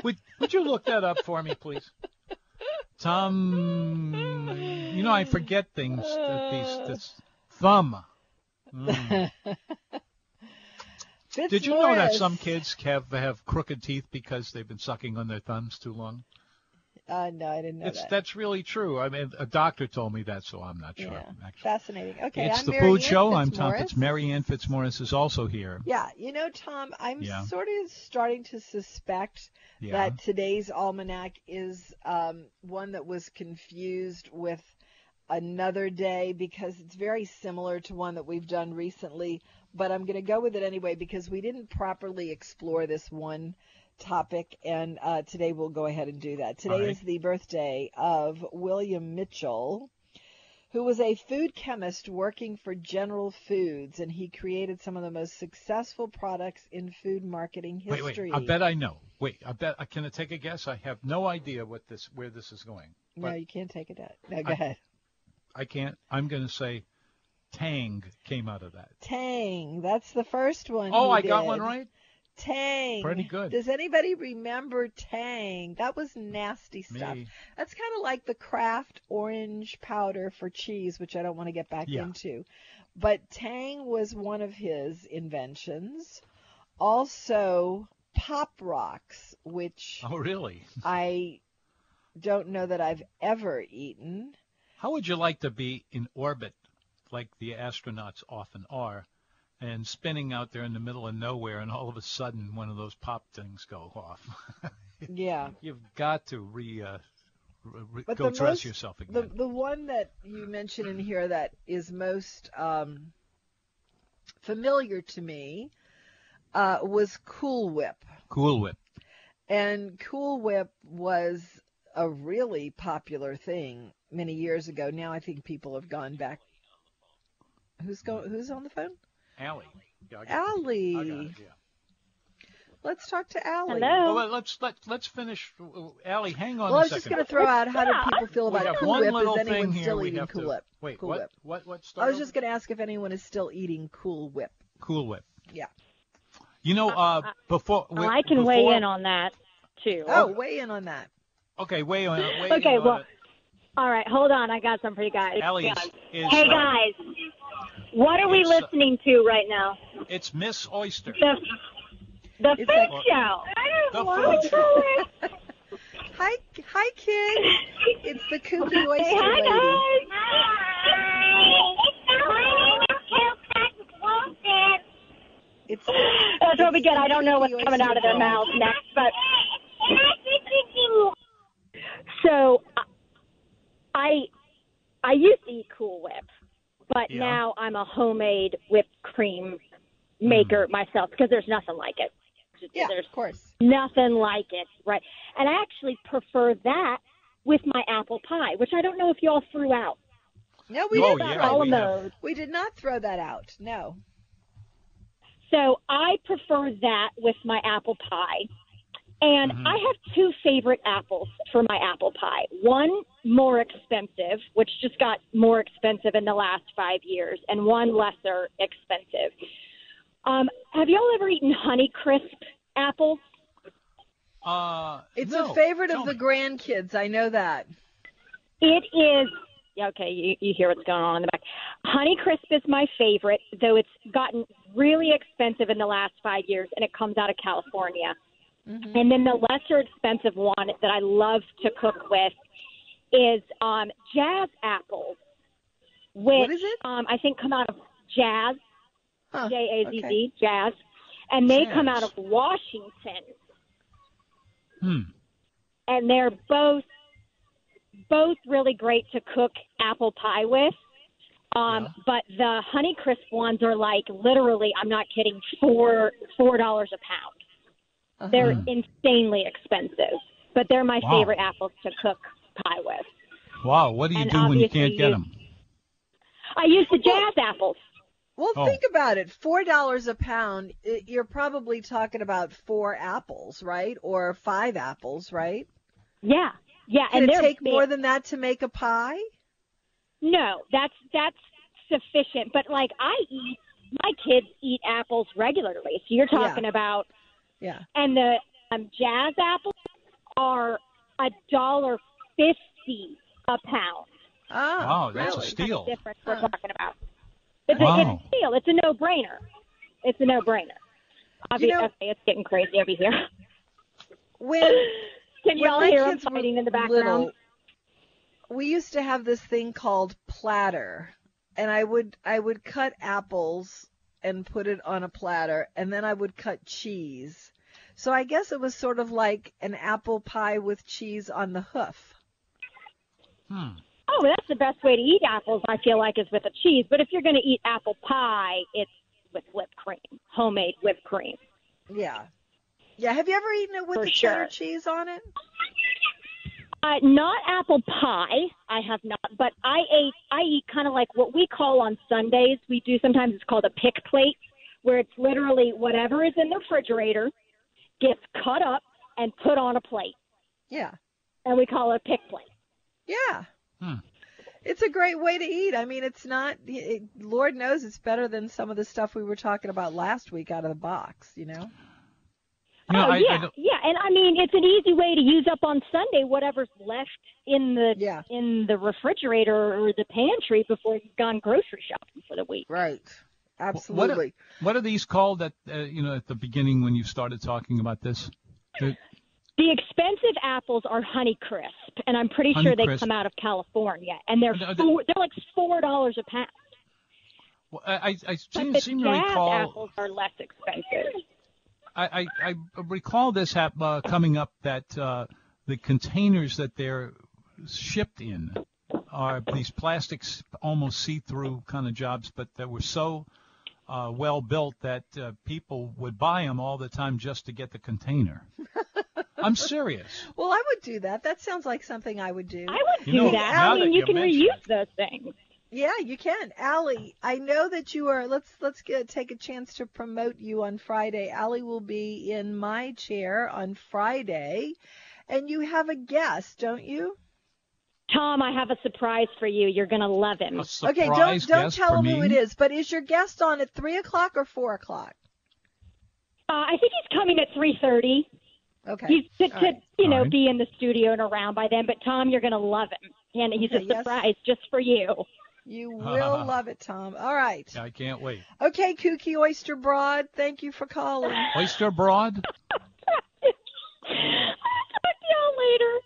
Would would you look that up for me, please? Tom. You know I forget things. These this thumb. Mm. Did you know that some kids have have crooked teeth because they've been sucking on their thumbs too long? Uh, no, I didn't know It's that. that's really true. I mean, a doctor told me that, so I'm not sure. yeah. Actually. Fascinating. Okay, it's I'm the Mary food Ann show. I'm Tom Fitzmorris. Fitz. Mary Ann Fitzmorris is also here. Yeah, you know, Tom, I'm Yeah. sort of starting to suspect Yeah. that today's almanac is um, one that was confused with another day because it's very similar to one that we've done recently. But I'm going to go with it anyway because we didn't properly explore this one topic, and uh, today we'll go ahead and do that. Today right. is the birthday of William Mitchell. Who was a food chemist working for General Foods, and he created some of the most successful products in food marketing history. wait. wait. I bet I know. Wait, I bet. I Can I take a guess? I have no idea what this, where this is going. No, you can't take it out. No, go I- ahead. I can't. I'm going to say, Tang came out of that. Tang. That's the first one. Oh, I got one right. Tang. Pretty good. Does anybody remember Tang? That was nasty stuff. Me. That's kind of like the Kraft orange powder for cheese, which I don't want to get back Yeah. into. but Tang was one of his inventions. Also, Pop Rocks, which Oh, really? I don't know that I've ever eaten. How would you like to be in orbit, like the astronauts often are, and spinning out there in the middle of nowhere, and all of a sudden one of those pop things go off? Yeah. You've got to re, uh, re- But go dress most- yourself again. The the one that you mentioned in here that is most um, familiar to me uh, was Cool Whip, Cool Whip. and Cool Whip was a really popular thing many years ago. Now I think people have gone back. Who's go? Who's on the phone? Allie. Yeah, I got it. Allie. it, yeah. Let's talk to Allie. Hello. let- let's let let's finish. uh, Allie, hang on Well, I a was just going to throw out how do people feel we about Cool Whip? Is anyone still eating Cool to. Whip? Wait, Cool what? Whip. What? What? I Start was over? just going to ask if anyone is still eating Cool Whip. Cool Whip. Yeah. You know, uh, before Well, I can weigh in on that too. Oh, weigh in on that. Okay, weigh on. Weigh Okay, in on well, it. All right, hold on. I got some for you guys. Allie is, is Hey uh, guys, what are we It's, uh, listening to right now? it's Miss Oyster. The the It's food like- show. The food show. Hi, hi, kid. It's the Kooky Oyster Say hi, Lady. guys. It's That's what we it's get. I don't know what's coming out of their Oyster mouths next, but so I I used to eat Cool Whip, but Yeah. now I'm a homemade whipped cream maker mm. myself because there's nothing like it. Yeah, There's of course. nothing like it, right? And I actually prefer that with my apple pie, which I don't know if y'all threw out. No, we Oh, did not. yeah, all we of those. We did not throw that out. No. So I prefer that with my apple pie. And Mhm. I have two favorite apples for my apple pie. One more expensive, which just got more expensive in the last five years, and one lesser expensive. Um, have y'all ever eaten Honey Crisp apples? Uh, It's no, a favorite tell of the grandkids. I know that. It is. yeah, Okay, you, you hear what's going on in the back. Honey Crisp is my favorite, though it's gotten really expensive in the last five years, and it comes out of California. Mm-hmm. And then the lesser expensive one that I love to cook with is um, jazz apples, which What is it? Um, I think come out of jazz, Huh. J A Z okay. Jazz, and they come out of Washington, Hmm. and they're both both really great to cook apple pie with. Um, Yeah. But the Honey Crisp ones are like literally, I'm not kidding, four four dollars a pound. Uh-huh. They're Hmm. insanely expensive, but they're my Wow. favorite apples to cook pie with. Wow, what do you And do when you can't get them? I use the jazz apples. Well, Oh. think about it. Four dollars a pound. You're probably talking about four apples, right? Or five apples, right? Yeah, yeah, Can and it they're take big. more than that to make a pie? No, that's that's sufficient. But like I eat, my kids eat apples regularly. So you're talking about, Yeah. and the um, jazz apples are a dollar fifty a pound. Oh, Wow, that's a really? steal. difference we're Huh. talking about. It's, Wow. a, it's a deal. It's a no-brainer. It's a no-brainer. Obviously, You know- okay, it's getting crazy over here. When Can y'all hear them fighting in the background? little, we used to have this thing called platter, and I would I would cut apples and put it on a platter, and then I would cut cheese. So I guess it was sort of like an apple pie with cheese on the hoof. Hmm. Oh, that's the best way to eat apples. I feel like is with a cheese. But if you're going to eat apple pie, it's with whipped cream, homemade whipped cream. Yeah. Yeah. Have you ever eaten it with For the cheddar cheese on it? Uh, not apple pie. I have not, but I ate. I eat kind of like what we call on Sundays. We do sometimes. It's called a pick plate, where it's literally whatever is in the refrigerator gets cut up and put on a plate, Yeah. and we call it a pick plate. Yeah. Hmm. It's a great way to eat. I mean, it's not. It, Lord knows it's better than some of the stuff we were talking about last week out of the box. You know. You know, oh I, yeah, I yeah, and I mean it's an easy way to use up on Sunday whatever's left in the Yeah. in the refrigerator or the pantry before you've gone grocery shopping for the week. Right. What are, Absolutely. what are these called That uh, you know at the beginning when you started talking about this? The- The expensive apples are Honeycrisp, and I'm pretty sure they Honeycrisp. come out of California, and they're No, four, they're like four dollars a pound. well, I, I, I But seem, the seem to recall. apples are less expensive. I, I, I recall this hap- uh, coming up that uh, the containers that they're shipped in are these plastics, almost see-through kind of jobs, but that were so uh, well built that uh, people would buy them all the time just to get the container. I'm serious. Well, I would do that. That sounds like something I would do. I would You do know, that. I mean, that you you can mention reuse it. those things. Yeah, you can. Allie, I know that you are let's let's get, take a chance to promote you on Friday. Allie will be in my chair on Friday. And you have a guest, don't you? Tom, I have a surprise for you. You're gonna love him. A Okay, don't don't tell him me. who it is. But is your guest on at three o'clock or four o'clock? Uh, I think he's coming at 3:30. Okay. He's to, to right. you know All right. be in the studio and around by then. But Tom, you're gonna love him, and he's a Okay, yes. surprise just for you. You will love it, Tom. All right. I can't wait. Okay, Kooky Oyster Broad, thank you for calling. Oyster Broad? I'll talk to y'all later.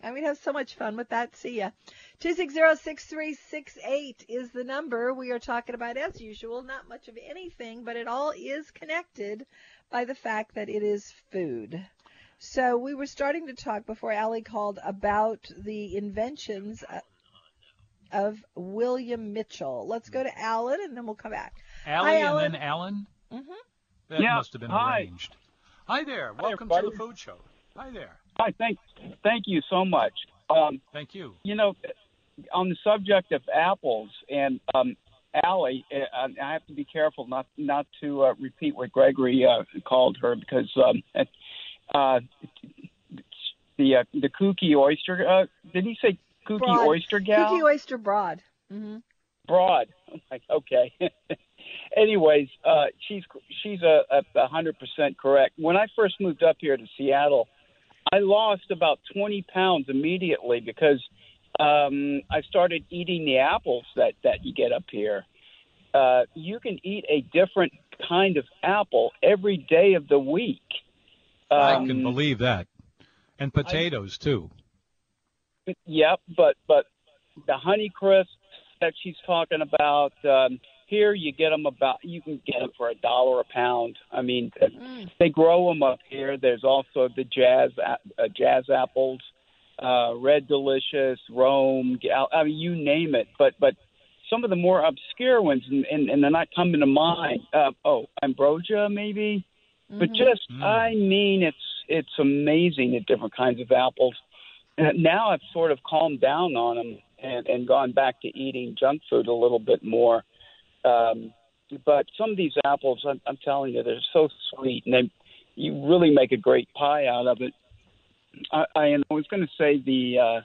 And we'd have so much fun with that. See ya. 260-6368 is the number. We are talking about, as usual, not much of anything, but it all is connected by the fact that it is food. So we were starting to talk before Allie called about the inventions uh, of William Mitchell. Let's go to Alan and then we'll come back. Allie and Alan. then Alan? Mhm. That Yeah, must have been hi. arranged. Hi there. Welcome to the food show. Hi there. Hi, thank thank you so much. Um, Thank you. you know, on the subject of apples and um, Allie, uh, I have to be careful not not to uh, repeat what Gregory uh, called her because um, uh, the uh, the kooky oyster. Uh, did he say kooky Broad. oyster gal? Kooky Oyster Broad. hmm broad. I'm like, okay. Anyways, uh, she's she's a, a, a hundred percent correct. When I first moved up here to Seattle, I lost about twenty pounds immediately because um, I started eating the apples that that you get up here. Uh, you can eat a different kind of apple every day of the week. I Um, can believe that. And potatoes, too. Yep, but but the honey crisps that she's talking about um, here, you get them about you can get them for a dollar a pound. I mean, Mm. they grow them up here. There's also the jazz uh, jazz apples, uh, red delicious, Rome. Gal- I mean, you name it. But but some of the more obscure ones, and, and, and they're not coming to mind. Uh, oh, ambrosia maybe. But just, Mm. I mean, it's it's amazing the different kinds of apples. And now I've sort of calmed down on them and, and gone back to eating junk food a little bit more. Um, but some of these apples, I'm, I'm telling you, they're so sweet, and they you really make a great pie out of it. I, I, and I was going to say the. Uh,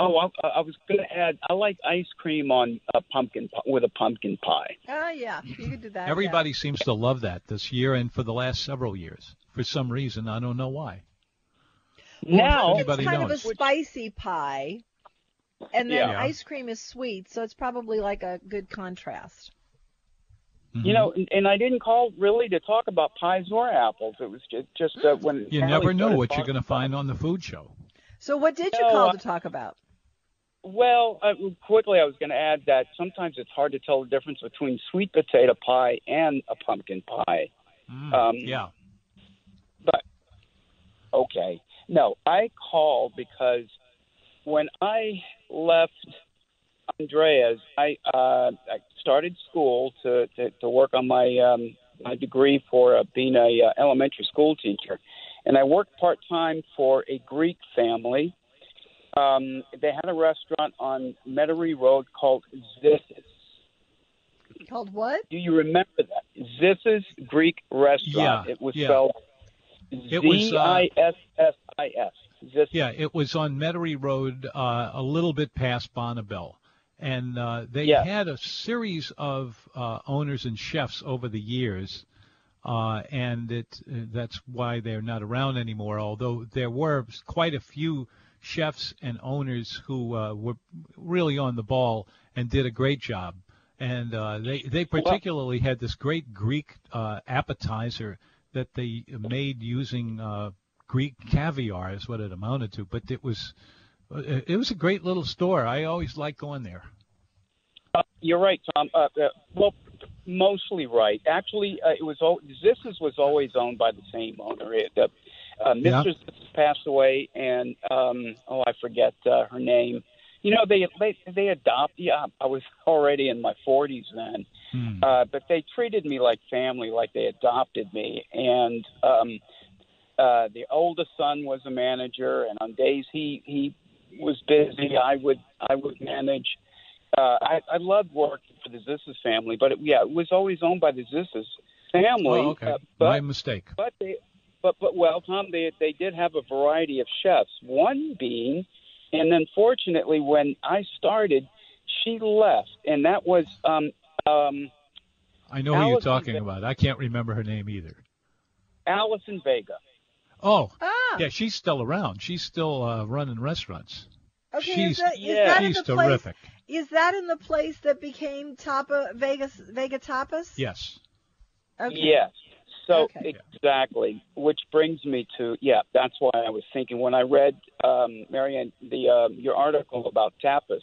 oh, I, I was going to add. I like ice cream on a pumpkin with a pumpkin pie. Oh, yeah. You could do that. yeah. Everybody seems to love that this year and for the last several years. For some reason, I don't know why. Now, it's Everybody kind of a spicy pie, and then Yeah. ice cream is sweet, so it's probably like a good contrast. Mhm. You know, and, and I didn't call really to talk about pies or apples. It was just just uh, when you Allie never know what you're going to find on the food show. So what did you No, call I- to talk about? Well, uh, quickly, I was going to add that sometimes it's hard to tell the difference between sweet potato pie and a pumpkin pie. Mm, Um, yeah. But okay. No, I called because when I left Andrea's, I uh, I started school to, to, to work on my um, my degree for uh, being a uh, elementary school teacher, and I worked part time for a Greek family. Um, they had a restaurant on Metairie Road called Zissis. Called what? Do you remember that? Zissis Greek restaurant. Yeah, it was yeah. spelled It was, uh, Z I S S I S. Zissis. Yeah, it was on Metairie Road, uh, a little bit past Bonnabel. And uh, they Yeah. had a series of uh, owners and chefs over the years. uh, and it that's why they're not around anymore. Although there were quite a few chefs and owners who uh, were really on the ball and did a great job. And uh, they they particularly had this great Greek uh, appetizer that they made using uh, Greek caviar is what it amounted to. But it was uh, it was a great little store. I always liked going there. Uh, you're right, Tom. Uh, uh, well, mostly right. Actually, uh, it was all, Zissis was always owned by the same owner. It, uh, uh, Mr. Yeah. Ziss passed away, and um, oh, I forget uh, her name. You know, they they they adopted. Yeah, I was already in my 40s then, Hmm. uh, but they treated me like family, like they adopted me. And um, uh, the oldest son was a manager, and on days he he was busy, I would I would manage. Uh, I, I loved working for the Zissis family, but it, yeah, it was always owned by the Zissis family. Oh, okay. uh, but My mistake. but they, but but well, Tom, they they did have a variety of chefs. One being, and unfortunately, when I started, she left, and that was um um I know who you're talking about. I can't remember her name either. Allison Vega. Oh, Ah, yeah, she's still around. She's still uh, running restaurants. okay. she's- is that, is yeah, that in She's the place? terrific. Is that in the place that became Tapa Vegas Vega Tapas? Yes. Okay. Yes. So Okay. exactly, which brings me to yeah. That's why I was thinking when I read um, Marianne the um, your article about tapas,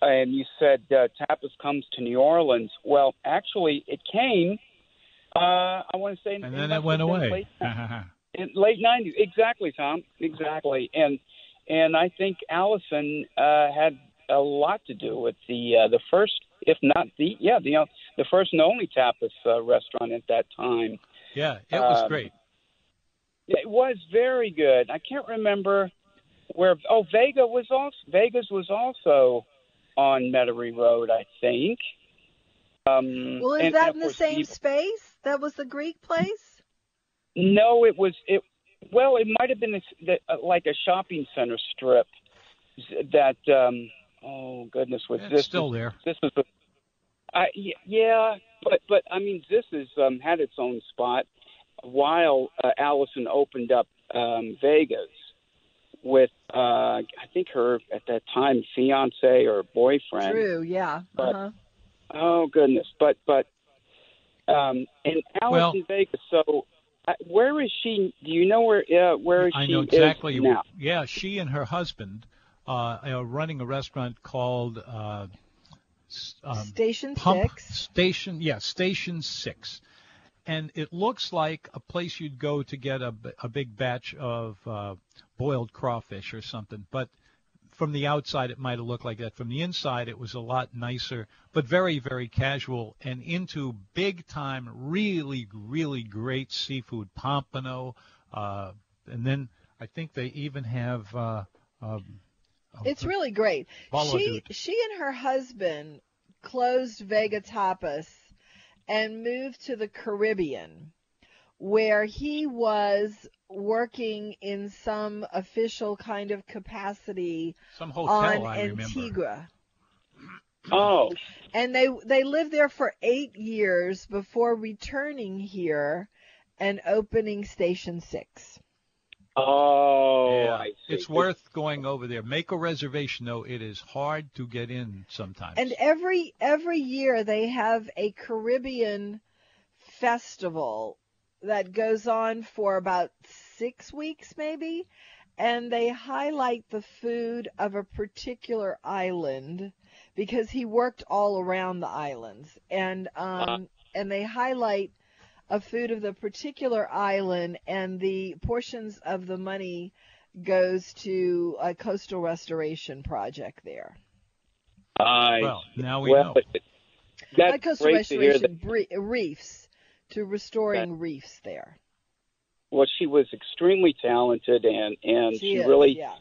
and you said uh, tapas comes to New Orleans. Well, actually, it came. Uh, I want to say, And it then must it went have been away. Late, in late '90s, exactly, Tom. Exactly, and and I think Allison uh, had a lot to do with the uh, the first, if not the yeah the uh, the first and only tapas uh, restaurant at that time. yeah, it was Um, great. It was very good. I can't remember where. Oh, Vega was also Vegas was also on Metairie Road, I think. Um, Well, is and- that and in the same you- space? That was the Greek place. No, it was it. Well, it might have been this, the, uh, like a shopping center strip that. um Oh goodness, was It's this still there. This is. The, I y- yeah, but but I mean, this has um, had its own spot while uh, Allison opened up um, Vegas with uh, I think her at that time fiance or boyfriend. True. Yeah. But- Uh-huh. Oh goodness, but but um, in Allison Well- Vegas. So where is she? Do you know where uh, where I she know exactly. is now? Yeah, she and her husband uh, are running a restaurant called uh, s- um, Station Pump Six. Station. Yeah, Station Six, and it looks like a place you'd go to get a, a big batch of uh, boiled crawfish or something. But from the outside, it might have looked like that. From the inside, it was a lot nicer, but very, very casual and into big time, really, really great seafood, pompano, uh, and then I think they even have. Uh, um, It's really great. She she and her husband closed Vega Tapas and moved to the Caribbean, where he was working in some official kind of capacity some hotel. on I remember. Antigua. Oh, And they they lived there for eight years before returning here and opening Station Six. oh, Yeah, I see. it's worth going over there. Make a reservation though; it is hard to get in sometimes. And every every year they have a Caribbean festival that goes on for about six weeks maybe, and they highlight the food of a particular island because he worked all around the islands, and um and they highlight a food of the particular island, and the portions of the money goes to a coastal restoration project there. I well, now we well, know. that's Not coastal great to hear that. restoration bre- reefs to restoring reefs there. Well, she was extremely talented, and and she, is, really yeah.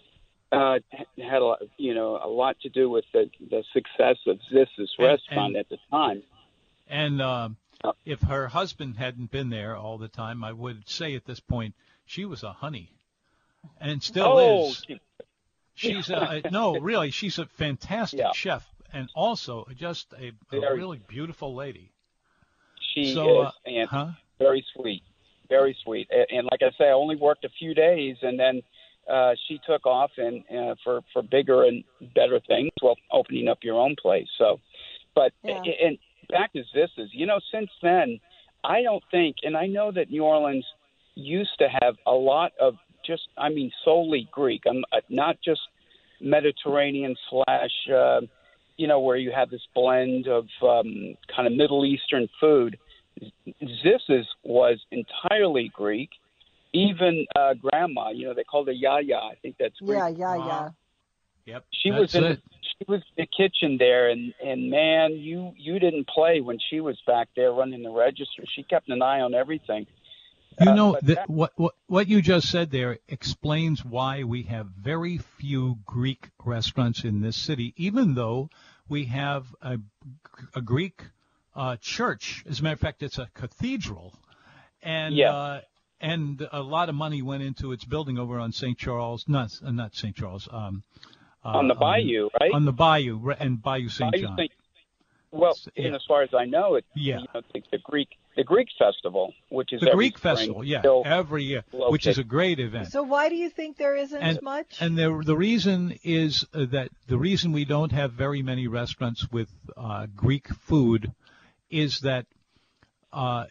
uh, had a lot- you know a lot to do with the the success of Zissis And- restaurant and- at the time. And um, Uh, if her husband hadn't been there all the time, I would say at this point she was a honey, and still oh, is. she- She's a, no, really, she's a fantastic Yeah. chef, and also just a, a really beautiful lady. She so, is, uh, and huh? very sweet, very sweet. And, and like I say, I only worked a few days, and then uh, she took off and uh, for for bigger and better things. Well, opening up your own place. So, but Yeah. and back to this is you know since then, I don't think, and I know that New Orleans used to have a lot of just I mean solely Greek. I'm uh, not just Mediterranean slash. Uh, you know, where you have this blend of um, kind of Middle Eastern food. Zissis was entirely Greek. Even uh, grandma, you know, they called her Yaya. I think that's Greek. Yeah, yeah, yeah. Uh-huh. Yep. She was in it. she was in the kitchen there, and and man, you you didn't play when she was back there running the register. She kept an eye on everything. You Uh, know but that that- what, what what you just said there explains why we have very few Greek restaurants in this city, even though we have a, a Greek uh, church. As a matter of fact, it's a cathedral, and Yeah. uh, and a lot of money went into its building over on St. Charles, not uh, not St. Charles, um, uh, on the bayou, right? on the bayou and Bayou St. Bayou John. Saint- well, and as far as I know, it Yeah. you know, the Greek the Greek festival, which is The every Greek spring, festival, yeah, every year, which is a great event. So why do you think there isn't And- much? And the the reason is uh, that the reason we don't have very many restaurants with uh, Greek food is that uh,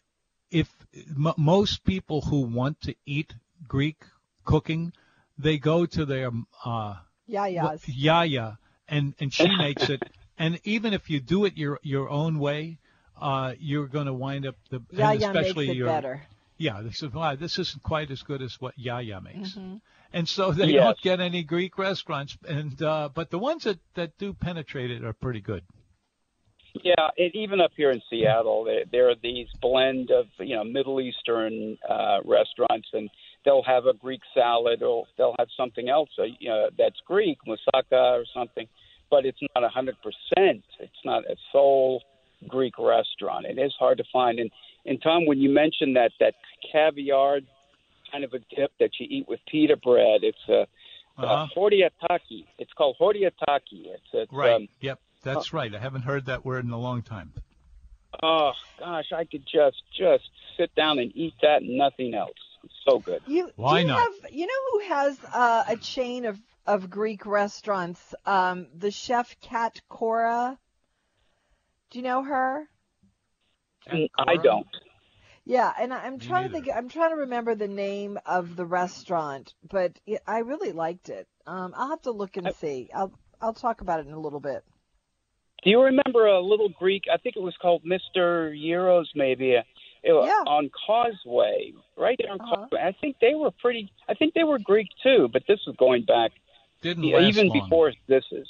if m- most people who want to eat Greek cooking, they go to their uh, yeah. Yaya, and and she makes it. And even if you do it your your own way, uh, you're going to wind up the Yeah, and yeah, makes especially it your better. yeah, they said, wow, this isn't quite as good as what Yaya makes. Mm-hmm. And so they Yes. don't get any Greek restaurants. And uh, but the ones that, that do penetrate it are pretty good. Yeah, and even up here in Seattle, there, there are these blend of you know Middle Eastern uh, restaurants, and they'll have a Greek salad, or they'll have something else uh, you know, that's Greek, moussaka or something, but it's not a hundred percent. It's not a sole Greek restaurant. It is hard to find. And and Tom, when you mentioned that that caviar kind of a dip that you eat with pita bread, it's a Uh-huh. uh, hordiataki. It's called hordiataki. It's, it's Right. Um, yep. That's right. I haven't heard that word in a long time. Oh gosh, I could just just sit down and eat that and nothing else. It's so good. You, Why you not? Have, you know who has uh, a chain of, of Greek restaurants? Um, the chef Cat Cora. Do you know her? I don't. Yeah, and I- I'm Me trying to think. I'm trying to remember the name of the restaurant, but it, I really liked it. Um, I'll have to look and see. I'll I'll talk about it in a little bit. Do you remember a little Greek? I think it was called Mr. Euros, maybe. It was Yeah. On Causeway, right there on Uh-huh. Causeway. I think they were pretty. I think they were Greek too, but this was going back Didn't even long. before this is.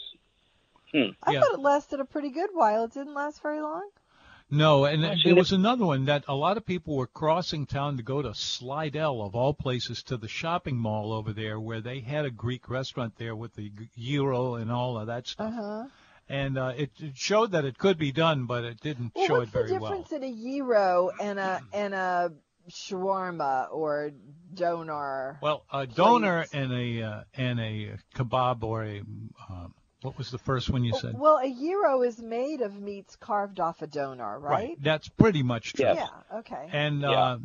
I Yeah. thought it lasted a pretty good while. It didn't last very long. No, and Actually, there was another one that a lot of people were crossing town to go to Slidell, of all places, to the shopping mall over there, where they had a Greek restaurant there with the g- euro and all of that stuff. Uh stuff. huh. And uh, it, it showed that it could be done, but it didn't Well, show it very well. What's the well. difference in a gyro and a and a shawarma or doner? Well, a doner Please. and a uh, and a kebab or a um, what was the first one you said? Well, a gyro is made of meats carved off a doner, right? Right. That's pretty much true. Yes. Yeah. Okay. And Yeah. uh,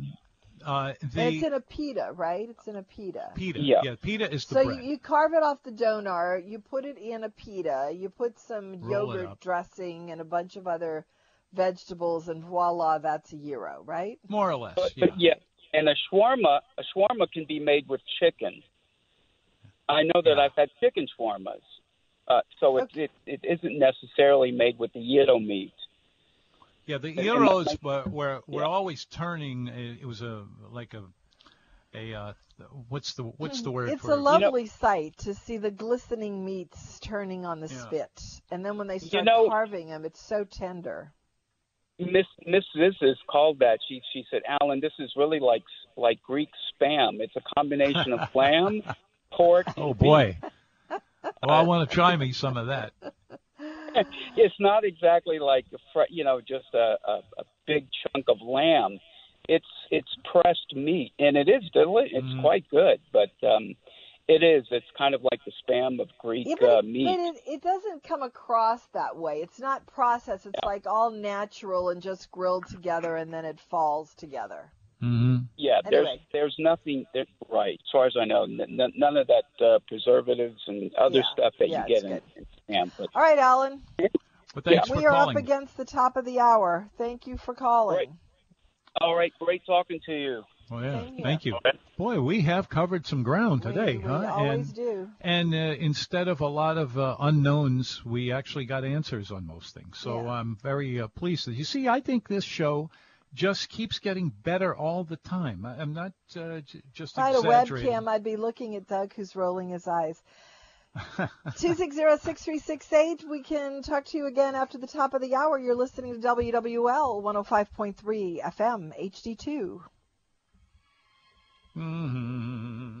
uh, And the it's in a pita, right? It's in a pita. pita, Yeah. pita is the So bread. you, you carve it off the doner, you put it in a pita, you put some Roll yogurt dressing and a bunch of other vegetables, and voila, that's a gyro, right? More or less, But, yeah. but yeah, and a shawarma, a shawarma can be made with chicken. I know that Yeah. I've had chicken shawarmas, uh, so it, Okay. it it isn't necessarily made with the gyro meat. Yeah, the and that euros might- were were, were Yeah. always turning. uh, It was a like a a uh, what's the what's the word It's for a it? lovely sight to see the glistening meats turning on the Yeah. spit, and then when they start know- carving them, it's so tender. Miss Miss Zissis called that. She she said, "Alan, this is really like like Greek spam. It's a combination of lamb, pork. Oh boy. Well, I want to try me some of that. It's not exactly like a fr- you know just a, a a big chunk of lamb. It's it's pressed meat, and it is deli- It's Mhm. quite good, but um, it is. It's kind of like the spam of Greek Yeah, but, uh, meat. but it, it doesn't come across that way. It's not processed. It's like all natural and just grilled together, and then it falls together. Mm-hmm. Yeah, there's Anyway. there's nothing there, right as far as I know. N- n- none of that uh, preservatives and other Yeah. stuff that Yeah, you get in, good. in ham. But All right, Alan. But thanks we for are calling. up against the top of the hour. Thank you for calling. Right. all right, great talking to you. Oh, yeah. Same here. Thank you. Boy, we have covered some ground today, we, huh? We always and do. and uh, instead of a lot of uh, unknowns, we actually got answers on most things. So Yeah. I'm very uh, pleased. You see, I think this show just keeps getting better all the time. I, I'm not uh, j- just If I had a webcam, I'd be looking at Doug, who's rolling his eyes. Two six zero six three six eight. We can talk to you again after the top of the hour. You're listening to WWL 105.3 FM HD2. Mm-hmm.